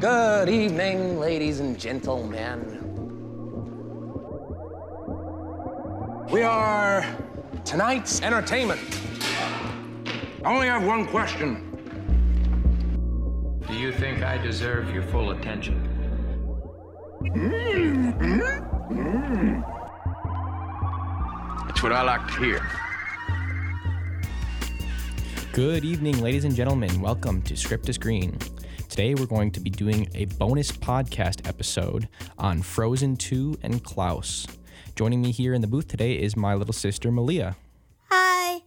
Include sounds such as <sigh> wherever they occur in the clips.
Good evening, ladies and gentlemen. We are tonight's entertainment. I only have one question. Do you think I deserve your full attention? That's what I like to hear. Good evening, ladies and gentlemen. Welcome to Script to Screen. Today, we're going to be doing a bonus podcast episode on Frozen 2 and Klaus. Joining me here in the booth today is my little sister, Melia. Hi.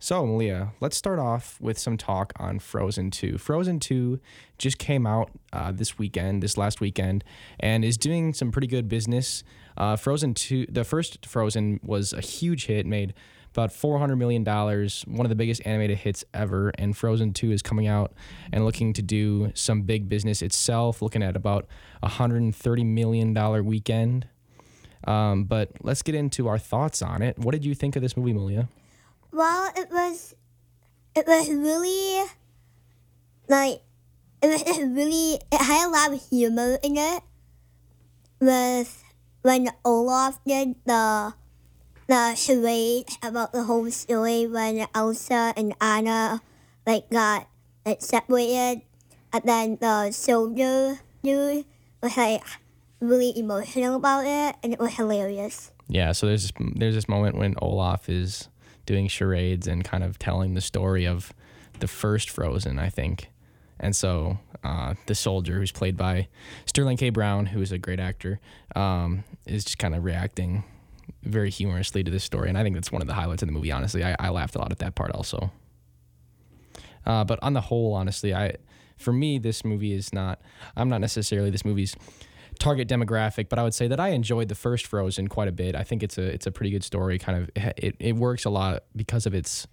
So, Melia, let's start off with some talk on Frozen 2. Frozen 2 just came out uh, this weekend, this last weekend, and is doing some pretty good business. Uh, Frozen 2, the first Frozen was a huge hit, made about $400 million, one of the biggest animated hits ever. And Frozen 2 is coming out and looking to do some big business itself, looking at about a $130 million weekend. Um, but let's get into our thoughts on it. What did you think of this movie, Melia? Well, it was, it was really, like, it was just <laughs> really, it had a lot of humor in it. With when Olaf did the, the charade about the whole story when Elsa and Anna, like, got, separated. And then the soldier dude was, like, really emotional about it, and it was hilarious. Yeah, so there's this, there's this moment when Olaf is doing charades and kind of telling the story of the first Frozen, I think. And so uh, the soldier, who's played by Sterling K. Brown, who is a great actor, um, is just kind of reacting very humorously to this story. And I think that's one of the highlights of the movie, honestly. I, I laughed a lot at that part also. Uh, but on the whole, honestly, I for me, this movie is not, I'm not necessarily this movie's target demographic, but I would say that I enjoyed the first Frozen quite a bit. I think it's a it's a pretty good story. Kind of it it works a lot because of its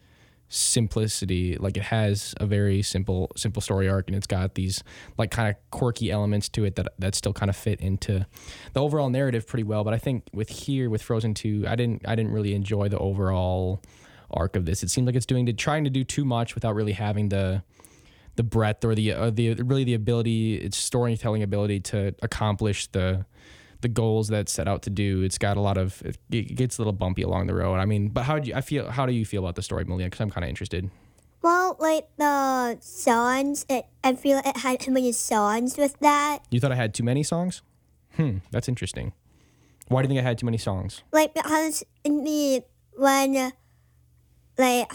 simplicity. Like it has a very simple simple story arc, and it's got these like kind of quirky elements to it that that still kind of fit into the overall narrative pretty well. But I think with here with Frozen two, I didn't I didn't really enjoy the overall arc of this. It seemed like it's doing to trying to do too much without really having the the breadth or the uh, the really the ability its storytelling ability to accomplish the the goals that it's set out to do. It's got a lot of it gets a little bumpy along the road. I mean, but how do you I feel how do you feel about the story, Melia? Because I'm kind of interested. Well, like the songs, it, I feel it had too many songs with that. You thought I had too many songs? Hmm, that's interesting. Why do you think I had too many songs? Like because in the when, like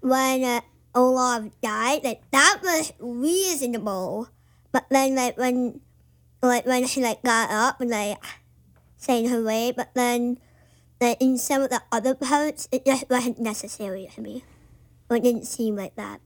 when uh, Olaf died, like that was reasonable. But then like when like when she like got up and like saying her way, but then like in some of the other parts it just wasn't necessary to me. Or it didn't seem like that.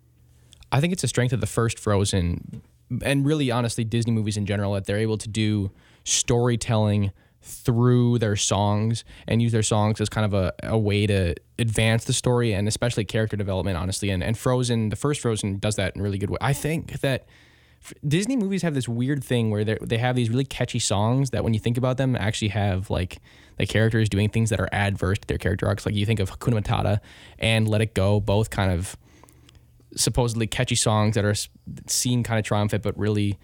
I think it's a strength of the first Frozen and really honestly Disney movies in general that they're able to do storytelling through their songs and use their songs as kind of a, a way to advance the story and especially character development honestly and, and frozen the first frozen does that in a really good way i think that disney movies have this weird thing where they they have these really catchy songs that when you think about them actually have like the characters doing things that are adverse to their character arcs like you think of hakuna matata and let it go both kind of supposedly catchy songs that are seen kind of triumphant but really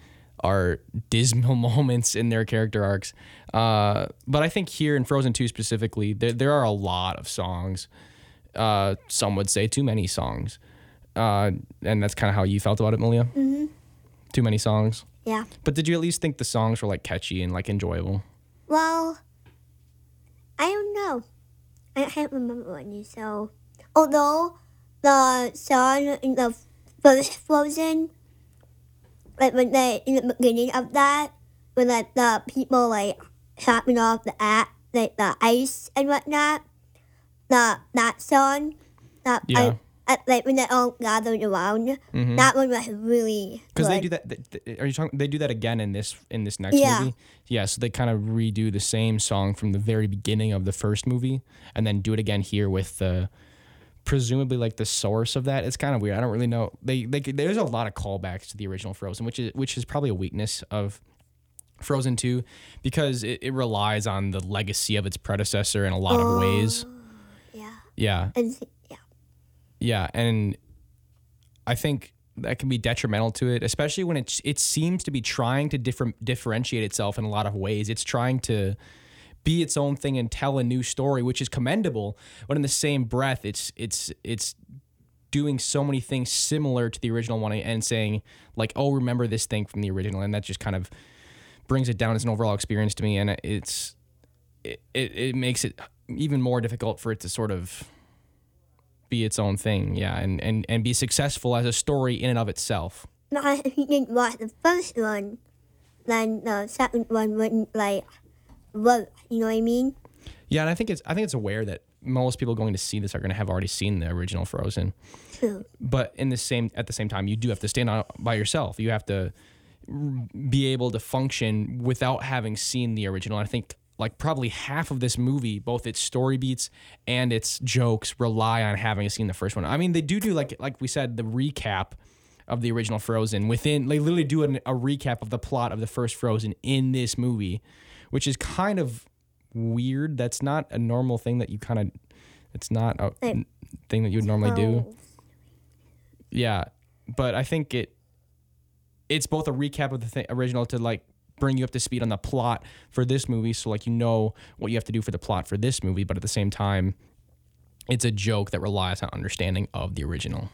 are <laughs> dismal <laughs> moments in their character arcs. Uh, but I think here in Frozen 2 specifically, there, there are a lot of songs. Uh, some would say too many songs. Uh, and that's kind of how you felt about it, Melia? Mm-hmm. Too many songs. Yeah. But did you at least think the songs were like catchy and like enjoyable? Well, I don't know. I can't remember any. So, although the song in the first Frozen, like when they in the beginning of that, when like the people like chopping off the at like the ice and whatnot, the that song, that Yeah. I, I, like when they all gathered around, mm-hmm. that one was really Because they do that. th- th- Are you talking? They do that again in this in this next Yeah. movie. Yeah. So they kind of redo the same song from the very beginning of the first movie, and then do it again here with the presumably like the source of that. It's kind of weird. I don't really know. They they there's a lot of callbacks to the original Frozen, which is which is probably a weakness of Frozen 2 because it, it relies on the legacy of its predecessor in a lot of ways. <gasps> yeah, Yeah. and yeah. And I think that can be detrimental to it, especially when it it seems to be trying to different differentiate itself in a lot of ways. It's trying to be its own thing and tell a new story, which is commendable. But in the same breath, it's it's it's doing so many things similar to the original one and saying like, "Oh, remember this thing from the original," and that just kind of brings it down as an overall experience to me, and it's it, it, it makes it even more difficult for it to sort of be its own thing, yeah, and, and, and be successful as a story in and of itself. Because if you didn't watch the first one, then the second one wouldn't like work. You know what I mean? Yeah, and I think it's I think it's aware that most people going to see this are going to have already seen the original Frozen. True. But in the same at the same time, you do have to stand on by yourself. You have to be able to function without having seen the original. I think like probably half of this movie, both its story beats and its jokes, rely on having seen the first one. I mean, they do do like like we said the recap of the original Frozen within. They literally do an, a recap of the plot of the first Frozen in this movie, which is kind of weird. That's not a normal thing that you kind of. It's not a Like, thing that you would normally do. Yeah, but I think it it's both a recap of the th- original to like bring you up to speed on the plot for this movie, so like you know what you have to do for the plot for this movie, but at the same time, it's a joke that relies on understanding of the original.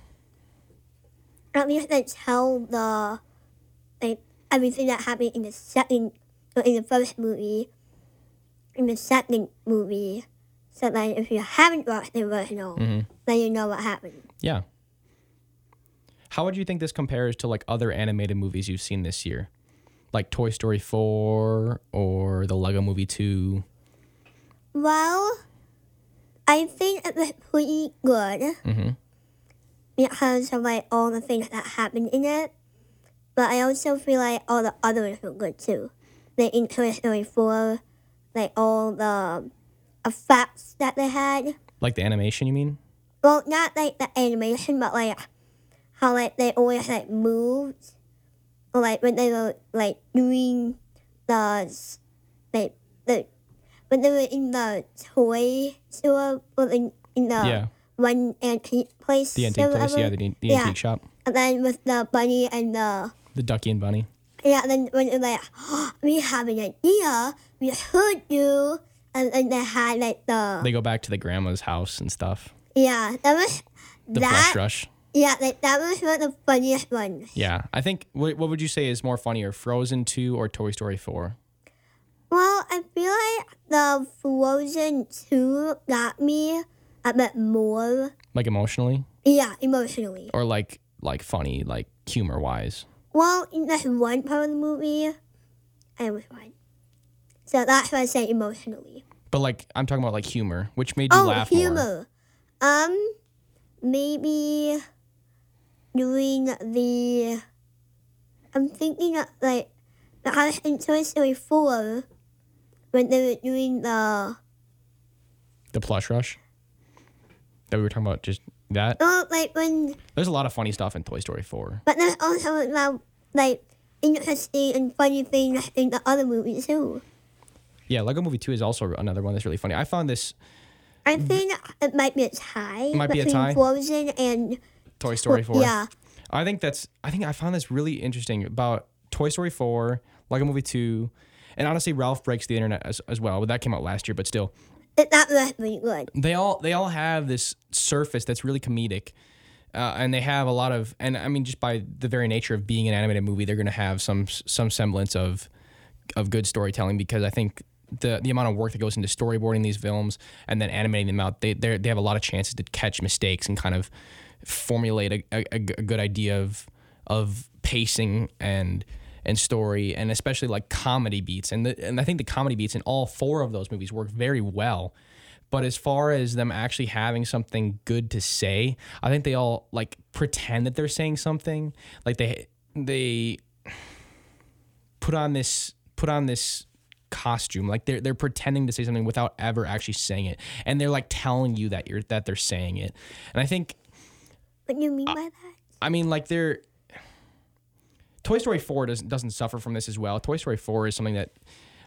At least they tell the like everything that happened in the second uh, in the first movie in the second movie. So like if you haven't watched the original, mm-hmm. then you know what happened. Yeah. How would you think this compares to like other animated movies you've seen this year? Like Toy Story 4 or the Lego Movie 2? Well, I think it was pretty good Mhm. because of like all the things that happened in it. But I also feel like all the others were good too. Like in Toy Story 4, like all the effects that they had. Like the animation, you mean? Well, not like the animation, but like how like they always like moved, or like when they were like doing the like the when they were in the toy store or in, in the yeah. one antique place. The antique place, yeah, the, the Yeah. antique shop. And then with the bunny and the The Ducky and Bunny. yeah, then when it like <gasps> we have an idea, we heard you, and then they had like the They go back to the grandma's house and stuff. yeah that was The that Plush Rush. Yeah like that was one of the funniest ones. Yeah, I think what, what would you say is more funnier, Frozen 2 or Toy Story 4? Well, I feel like the Frozen 2 got me a bit more, Like emotionally yeah, emotionally. or like like funny, like humor wise? Well, in that one part of the movie, I was fine. So that's why I say emotionally. But like I'm talking about like humor, which made you Oh, laugh more. humor. Um, maybe doing the. I'm thinking of, like the house in Toy Story 4 when they were doing the. The Plush Rush. That we were talking about just that. Oh, like when There's a lot of funny stuff in Toy Story 4. But there's also now like interesting and funny things in the other movies too. Yeah, Lego Movie 2 is also another one that's really funny. I found this I think it might be a tie. Mm-hmm. Might be a between tie? Frozen and Toy Story 4. yeah. I think that's I think I found this really interesting about Toy Story 4, Lego Movie 2, and honestly Ralph Breaks the Internet as, as well. But that came out last year, but still. It, that was really good. They all they all have this surface that's really comedic. Uh, and they have a lot of and I mean just by the very nature of being an animated movie, they're going to have some some semblance of of good storytelling because I think the the amount of work that goes into storyboarding these films and then animating them out, they they they have a lot of chances to catch mistakes and kind of formulate a, a, a good idea of of pacing and and story and especially like comedy beats and the, and I think the comedy beats in all four of those movies work very well. But as far as them actually having something good to say, I think they all like pretend that they're saying something. Like they they put on this put on this costume like they're they're pretending to say something without ever actually saying it and they're like telling you that you're that they're saying it and i think What do you mean Uh, by that? i mean like they're toy story 4 doesn't doesn't suffer from this as well toy story 4 is something that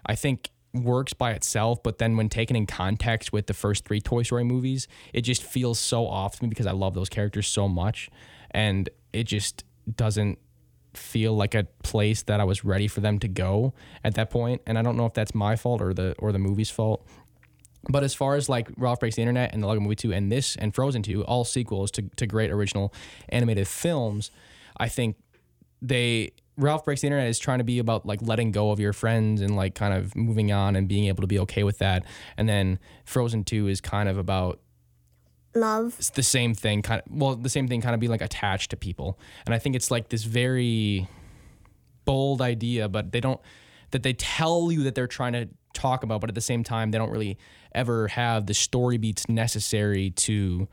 i think works by itself but then when taken in context with the first three toy story movies it just feels so off to me because i love those characters so much and it just doesn't feel like a place that I was ready for them to go at that point. And I don't know if that's my fault or the or the movie's fault. But as far as like Ralph Breaks the Internet and the Lego Movie 2 and this and Frozen 2, all sequels to, to great original animated films, I think they Ralph Breaks the Internet is trying to be about like letting go of your friends and like kind of moving on and being able to be okay with that. And then Frozen 2 is kind of about Love. it's the same thing kind of well the same thing kind of being like attached to people and i think it's like this very bold idea but they don't that they tell you that they're trying to talk about but at the same time they don't really ever have the story beats necessary to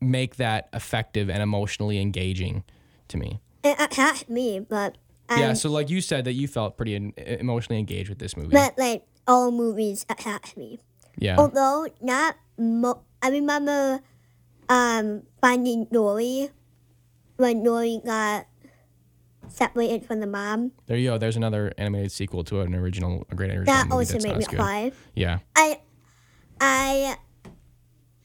make that effective and emotionally engaging to me. It attached me, but um, yeah so like you said that you felt pretty emotionally engaged with this movie. But like all movies attach me. yeah. Although not mo- I remember um finding Dory when Dory got separated from the mom. there you go there's another animated sequel to an original a great original That movie also made me cry. yeah I I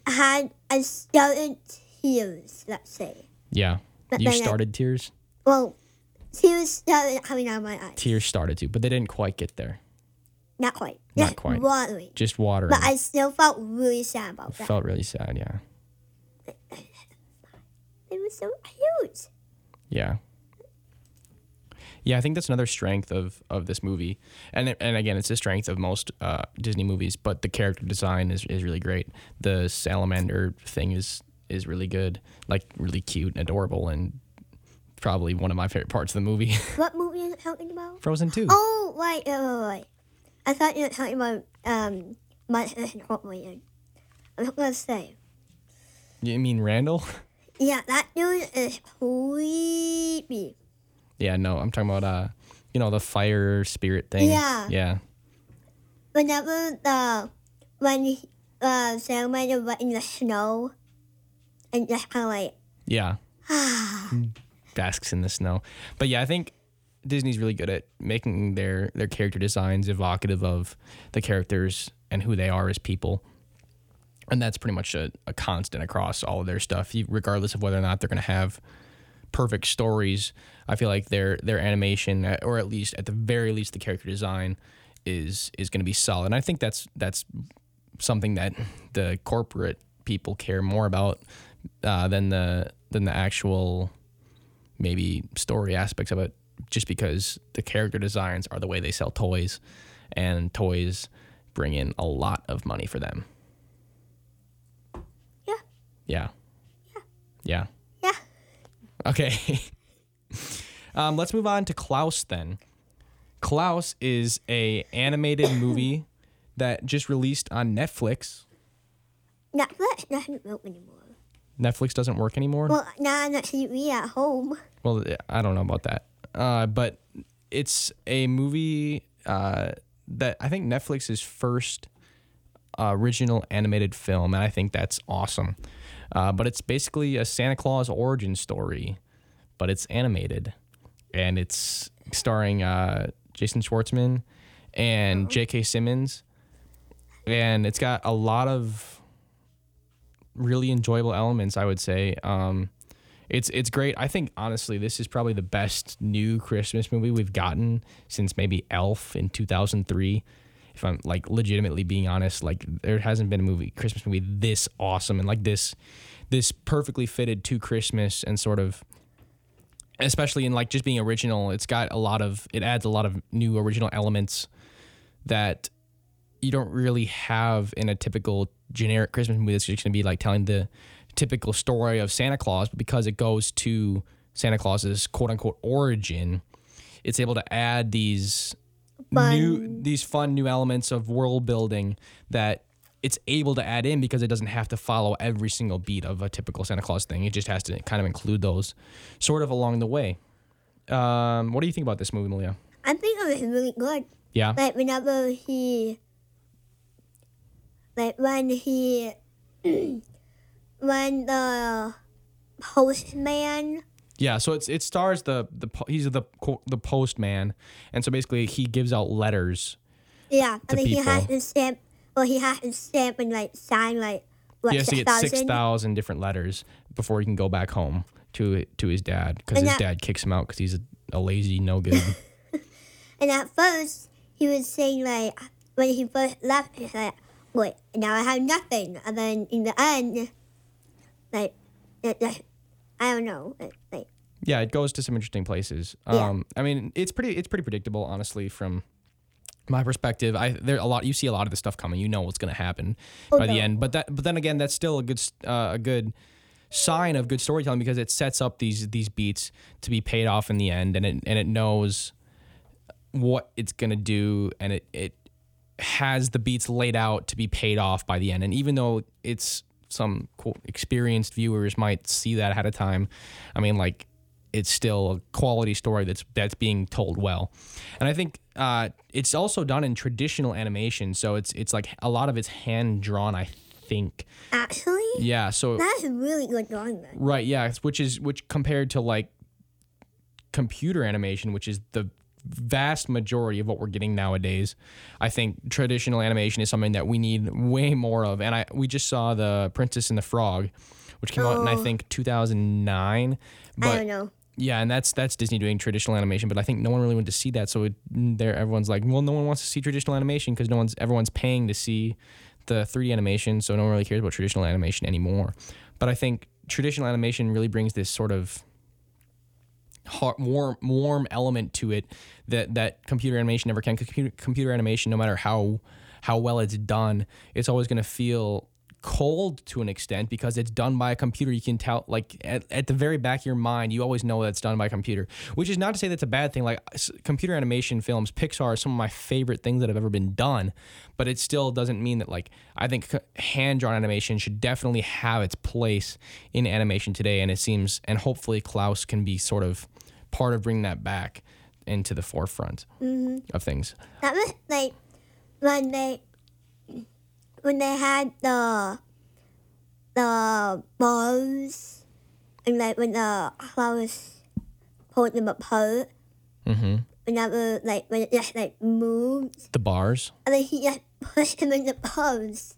had I started tears, let's say. yeah But you then I- started tears Well, tears started coming out of my eyes. tears started to, but they didn't quite get there. Not quite. Not Just quite. Watery. Just water. But I still felt really sad about that. felt really sad. Yeah, <laughs> It was so cute. yeah, yeah. I think that's another strength of of this movie, and and again, it's the strength of most uh, Disney movies. But the character design is is really great. The salamander thing is is really good, like really cute and adorable, and probably one of my favorite parts of the movie. <laughs> What movie is it talking about? Frozen two. Oh, wait, right, wait, right. I thought you were talking about um, my incorporated. I was gonna say, You mean Randall? <laughs> yeah, that dude is creepy. Yeah, no, I'm talking about uh, you know, the fire spirit thing. Yeah. yeah. Whenever the when he, uh, salamander went in the snow, and just kind of like, Yeah. <sighs> Basks in the snow. But yeah, I think Disney's really good at making their their character designs evocative of the characters and who they are as people. And that's pretty much a, a constant across all of their stuff, you- regardless of whether or not they're going to have perfect stories. I feel like their their animation, uh, or at least at the very least, the character design is is going to be solid. And I think that's that's something that the corporate people care more about uh, than the than the actual maybe story aspects of it. Just because the character designs are the way they sell toys, and toys bring in a lot of money for them. yeah, Yeah. Yeah. yeah. Okay. <laughs> <laughs> um, let's move on to Klaus then. Klaus is a animated <coughs> movie that just released on Netflix. Netflix doesn't work anymore. Netflix doesn't work anymore. Well, now I'm not TV at home. Well, I don't know about that. Uh, but it's a movie uh, that I think Netflix's first uh, original animated film, and I think that's awesome. Uh, but it's basically a Santa Claus origin story, but it's animated, and it's starring uh, Jason Schwartzman and J.K. Simmons, and it's got a lot of really enjoyable elements. I would say. Um, it's it's great. I think honestly, this is probably the best new Christmas movie we've gotten since maybe Elf in 2003. If I'm like legitimately being honest, like there hasn't been a movie Christmas movie this awesome and like this this perfectly fitted to Christmas and sort of especially in like just being original. It's got a lot of it adds a lot of new original elements that you don't really have in a typical generic Christmas movie that's just going to be like telling the typical story of Santa Claus, but because it goes to Santa Claus's quote unquote origin, it's able to add these new these fun new elements of world building that it's able to add in because it doesn't have to follow every single beat of a typical Santa Claus thing. It just has to kind of include those sort of along the way. Um, what do you think about this movie, Melia? I think it was really good. Yeah. Like whenever he, like when he, <clears throat> when the postman, Yeah, so it's it stars the the he's the the postman, and so basically he gives out letters. yeah, and then he has people. to stamp, or he has to stamp and like sign like what He has to get six thousand. different letters before he can go back home to to his dad because his that- dad kicks him out because he's a, a lazy no good. <laughs> <laughs> And at first, he was saying like when he first left, he's like, "Wait, now I have nothing." And then in the end, like, it, like I don't know, it, like yeah, it goes to some interesting places. Yeah. Um, I mean, it's pretty it's pretty predictable, honestly, from my perspective. I there a lot you see a lot of this stuff coming. You know what's going to happen by the end. But that but then again, that's still a good uh, a good sign of good storytelling because it sets up these these beats to be paid off in the end, and it and it knows what it's going to do, and it it has the beats laid out to be paid off by the end. And even though it's some cool, experienced viewers might see that ahead of time, I mean, like it's still a quality story that's that's being told well. And I think uh, it's also done in traditional animation, so it's it's like a lot of it's hand drawn. I think, actually, yeah. So that's really good drawing. Then. Right, yeah, which is which compared to like computer animation, which is the vast majority of what we're getting nowadays. I think traditional animation is something that we need way more of. And I we just saw the Princess and the Frog, which came out in I Oh. think 2009. But I don't know. Yeah, and that's that's Disney doing traditional animation, but I think no one really went to see that. So it, mm, there, everyone's like, well, no one wants to see traditional animation because no one's everyone's paying to see the 3D animation, so no one really cares about traditional animation anymore. But I think traditional animation really brings this sort of heart, warm warm element to it that that computer animation never can. Computer, computer animation, no matter how how well it's done, it's always going to feel cold to an extent because it's done by a computer. You can tell, like at, at the very back of your mind, you always know that it's done by a computer. Which is not to say that's a bad thing. Like s- computer animation films, Pixar are some of my favorite things that have ever been done. But it still doesn't mean that like I think hand drawn animation should definitely have its place in animation today. And it seems, and hopefully Klaus can be sort of part of bringing that back into the forefront mm-hmm. of things. That was like when they when they had the the balls and like when the flowers pulled them apart. Mm-hmm. Whenever like when it just like moves The bars. and then he just <laughs> pushed him in the pose.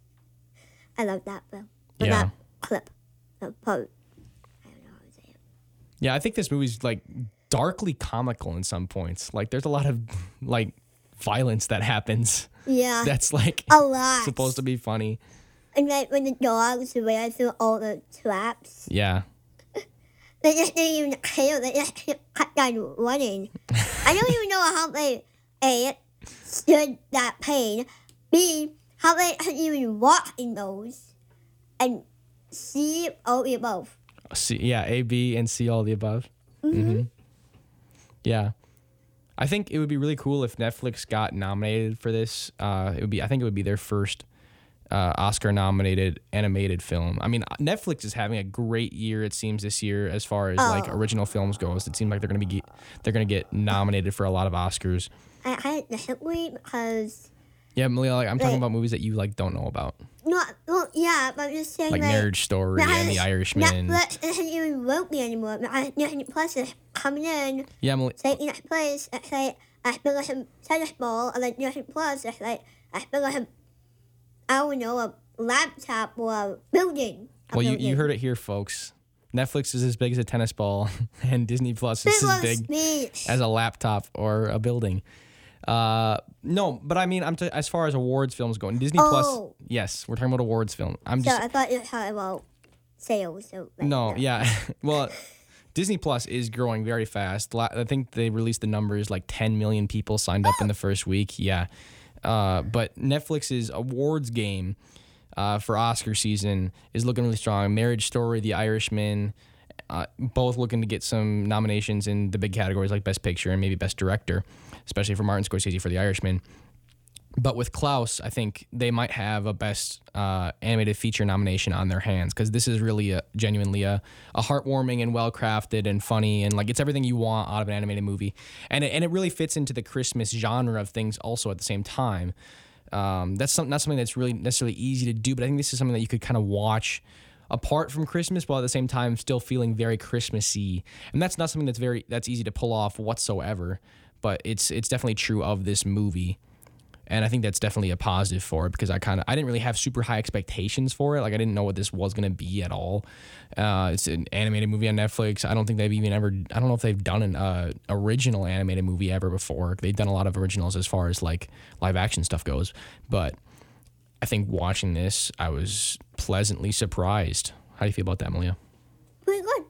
I love that film. Or Yeah. That clip. The pose. I don't know how to say it. Yeah, I think this movie's like darkly comical in some points. Like there's a lot of like violence that happens Yeah. that's like a lot. supposed to be funny. And like when the dogs ran through all the traps. Yeah. They just didn't even kill. They just kept on running. I don't even know how they A stood that pain. B how they could even walk in those. And C all the above. C, yeah, A, B, and C, all the above. Mm-hmm. Yeah. I think it would be really cool if Netflix got nominated for this. Uh, it would be, I think it would be their first uh, Oscar-nominated animated film. I mean, Netflix is having a great year. It seems this year as far as like Oh. original films goes. It seems like they're gonna be they're gonna get nominated for a lot of Oscars. I had disagree because Yeah, Melia, like I'm talking Like- about movies that you like don't know about, not well yeah, but I'm just saying like like, Marriage Story and The Irishman. Netflix isn't even working anymore. But Disney Plus is coming in, Yeah, Mal- taking its place. It's like I feel like a tennis ball, and then Disney Plus is like I feel like a, I don't know a laptop or a building. A well, you, you heard it here, folks. Netflix is as big as a tennis ball, <laughs> and Disney Plus is as big speech. as a laptop or a building. Uh, no, but I mean, I'm t- as far as awards films going, Disney Plus, Oh. yes, we're talking about awards film. I'm So just I thought you were talking about sales. So no, yeah. <laughs> <laughs> well, Disney Plus is growing very fast. I think they released the numbers like 10 million people signed up in the first week. Yeah. Uh, but Netflix's awards game uh, for Oscar season is looking really strong. Marriage Story, The Irishman, uh, both looking to get some nominations in the big categories like Best Picture and maybe Best Director, especially for Martin Scorsese for The Irishman. But with Klaus, I think they might have a best uh, animated feature nomination on their hands because this is really a genuinely a, a heartwarming and well crafted and funny and like it's everything you want out of an animated movie, and it, and it really fits into the Christmas genre of things also at the same time. Um, that's not something that's really necessarily easy to do, but I think this is something that you could kind of watch apart from Christmas while at the same time still feeling very Christmassy, and that's not something that's very that's easy to pull off whatsoever. But it's it's definitely true of this movie and I think that's definitely a positive for it because I kind of I didn't really have super high expectations for it. Like I didn't know what this was gonna be at all. Uh, it's an animated movie on Netflix. I don't think they've even ever. I don't know if they've done an uh, original animated movie ever before. They've done a lot of originals as far as like live action stuff goes, but I think watching this, I was pleasantly surprised. How do you feel about that, Melia? Pretty good.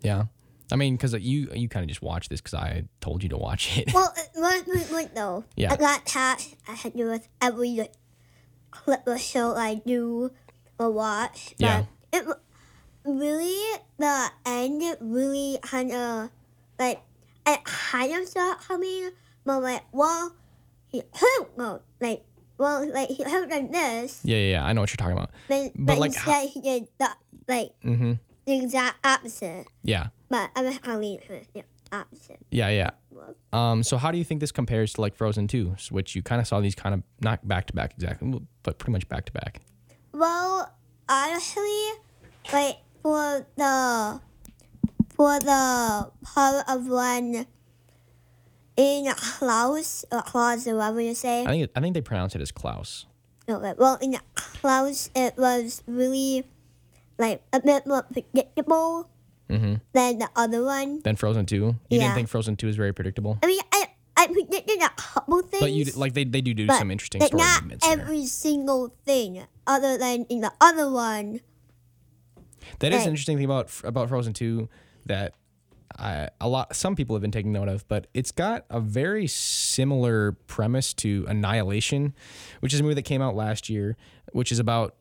Yeah. I mean, because you you kind of just watched this because I told you to watch it. Well, it was pretty good though. Yeah. I got tasked. I had to do with every like, clip or show I do or watch. But Yeah. It really the end really kind of like I kind of saw it coming, but like well he hurt well like well like he hurt like this, yeah, yeah, yeah. I know what you're talking about. but, But, but, like, instead he did the like Mm-hmm. the exact opposite. Yeah. But I'm really the opposite. Yeah, yeah. Um, so how do you think this compares to like Frozen 2, which you kind of saw these kind of not back to back exactly, but pretty much back to back? Well, honestly, like for the for the part of when in Klaus or Klaus or whatever you say. I think I think they pronounce it as Klaus. Like, well, in Klaus, it was really like a bit more predictable Mm-hmm. than the other one. Then Frozen 2. You didn't think Frozen 2 is very predictable, I mean, I I predicted a couple things. but you like they, they do do some interesting like, story not movements there. every single thing, other than in the other one. That is an interesting thing about about Frozen 2 that I, a lot some people have been taking note of, but it's got a very similar premise to Annihilation, which is a movie that came out last year, which is about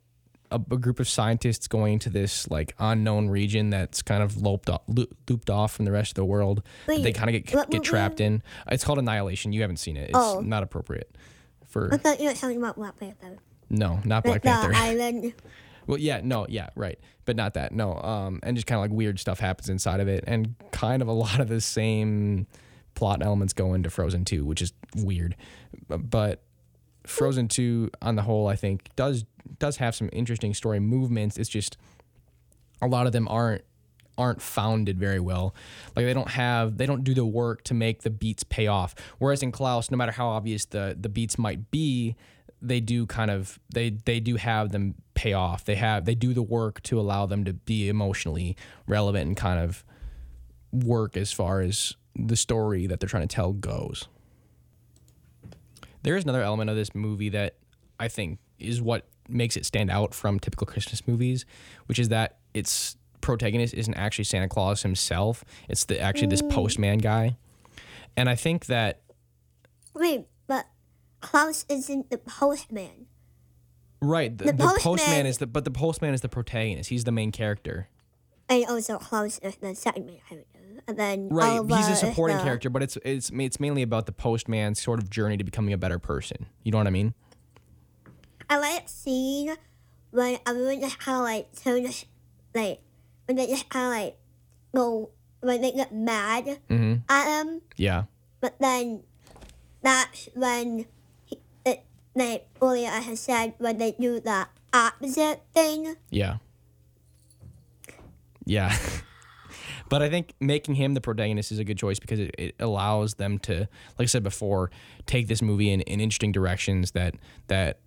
a, a group of scientists going to this like unknown region that's kind of looped off, looped off from the rest of the world. that they kind of get get trapped in. It's called Annihilation. You haven't seen it. It's Oh. not appropriate for I thought you were talking about Black Panther. no, not Black Like the Panther. <laughs> island. Well, yeah, no, yeah, right, but not that. No, um, and just kind of like weird stuff happens inside of it, and kind of a <laughs> lot of the same plot elements go into Frozen Two, which is weird. But Frozen Two, on the whole, I think does does have some interesting story movements. It's just a lot of them aren't aren't founded very well. Like they don't have they don't do the work to make the beats pay off. Whereas in Klaus, no matter how obvious the the beats might be, they do kind of they they do have them pay off. They have they do the work to allow them to be emotionally relevant and kind of work as far as the story that they're trying to tell goes. There is another element of this movie that I think is what makes it stand out from typical Christmas movies, which is that its protagonist isn't actually Santa Claus himself. It's the actually this mm. postman guy. And I think that Wait, but Klaus isn't the postman. Right, the, The the, postman, postman- is the but the postman is the protagonist. He's the main character. And also Klaus is the second main character. And then Right, Oliver he's a supporting the- character, but it's it's it's mainly about the postman's sort of journey to becoming a better person. You know what I mean? I like seeing when everyone just kind of like turn the- like when they just kind of like go when they get mad Mm-hmm. at him, Yeah. but then that's when like earlier I had said when they do the opposite thing. Yeah. Yeah. <laughs> but I think making him the protagonist is a good choice because it, it allows them to, like I said before, take this movie in, in interesting directions that that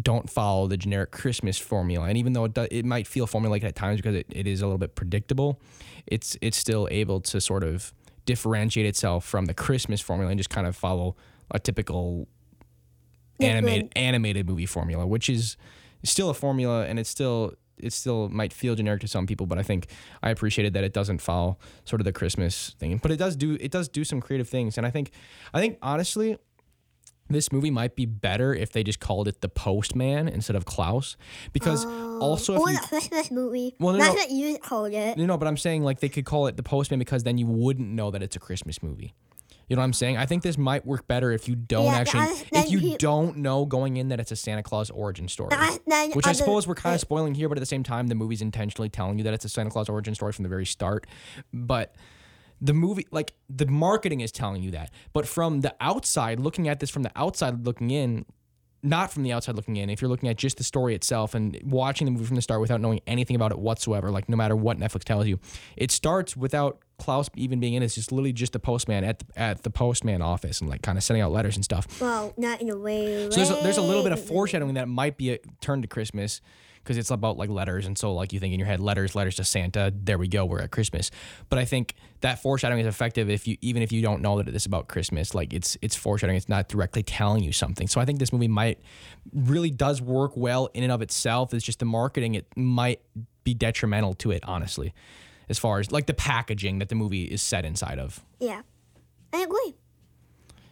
don't follow the generic Christmas formula. And even though it, do, it might feel formulaic at times because it, it is a little bit predictable, it's it's still able to sort of differentiate itself from the Christmas formula and just kind of follow a typical animated Different. animated movie formula, which is still a formula and it's still it still might feel generic to some people, but I think I appreciated that it doesn't follow sort of the Christmas thing. But it does do it does do some creative things. And I think I think honestly this movie might be better if they just called it The Postman instead of Klaus. Because oh. also or if oh, you the Christmas movie. Well, no, That's no. what you called it. no, no, but I'm saying like they could call it The Postman because then you wouldn't know that it's a Christmas movie. You know what I'm saying? I think this might work better if you don't Yeah, actually, if you he- don't know going in that it's a Santa Claus origin story. Then Which I suppose we're kind of eh spoiling here, but at the same time, the movie's intentionally telling you that it's a Santa Claus origin story from the very start. But the movie, like the marketing is telling you that. But from the outside, looking at this from the outside looking in, not from the outside looking in, if you're looking at just the story itself and watching the movie from the start without knowing anything about it whatsoever, like no matter what Netflix tells you, it starts without Klaus even being in it is just literally just the postman at the, at the postman office and like kind of sending out letters and stuff. Well, not in a way. So there's a, there's a little bit of foreshadowing that might be a turn to Christmas because it's about like letters and so like you think in your head letters letters to Santa there we go we're at Christmas. But I think that foreshadowing is effective if you even if you don't know that it is about Christmas like it's it's foreshadowing it's not directly telling you something. So I think this movie might really does work well in and of itself. It's just the marketing it might be detrimental to it honestly as far as like the packaging that the movie is set inside of. Yeah, I agree.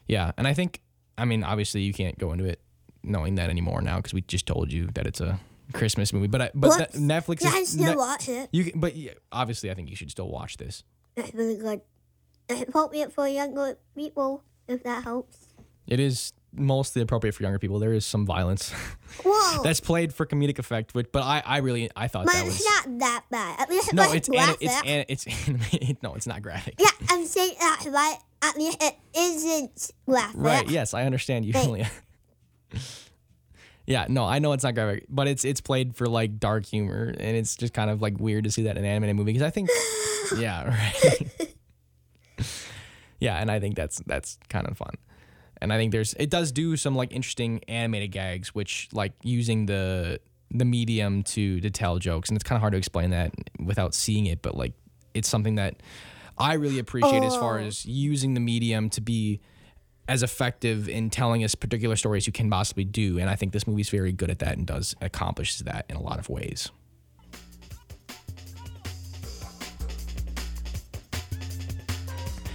yeah, and I think I mean obviously you can't go into it knowing that anymore now because we just told you that it's a Christmas movie. But I, but. Ne- Netflix Yeah, I is still Ne- watch it. You can, but yeah, obviously I think you should still watch this. It's really good. It's appropriate for younger people, if that helps. It is mostly appropriate for younger people. There is some violence <laughs> Whoa, that's played for comedic effect, but but I I really I thought but that it's was not that bad. At least it no it's an, it's an, it's <laughs> animated. No, it's not graphic. yeah, I'm saying that right. At least it isn't graphic. Right. Yes, I understand you. <laughs> Yeah. No, I know it's not graphic, but it's it's played for like dark humor, and it's just kind of like weird to see that in an animated movie because I think, <laughs> yeah, right. <laughs> yeah, and I think that's that's kind of fun, and I think there's it does do some like interesting animated gags, which like using the the medium to to tell jokes, and it's kind of hard to explain that without seeing it, but like it's something that I really appreciate as far oh. as using the medium to be as effective in telling us particular stories you can possibly do. And I think this movie's very good at that and does accomplishes that in a lot of ways.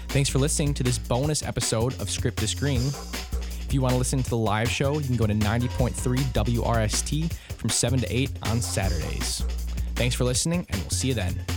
Thanks for listening to this bonus episode of Script to Screen. If you want to listen to the live show, you can go to 90.3 WRST from 7 to 8 on Saturdays. Thanks for listening, and we'll see you then.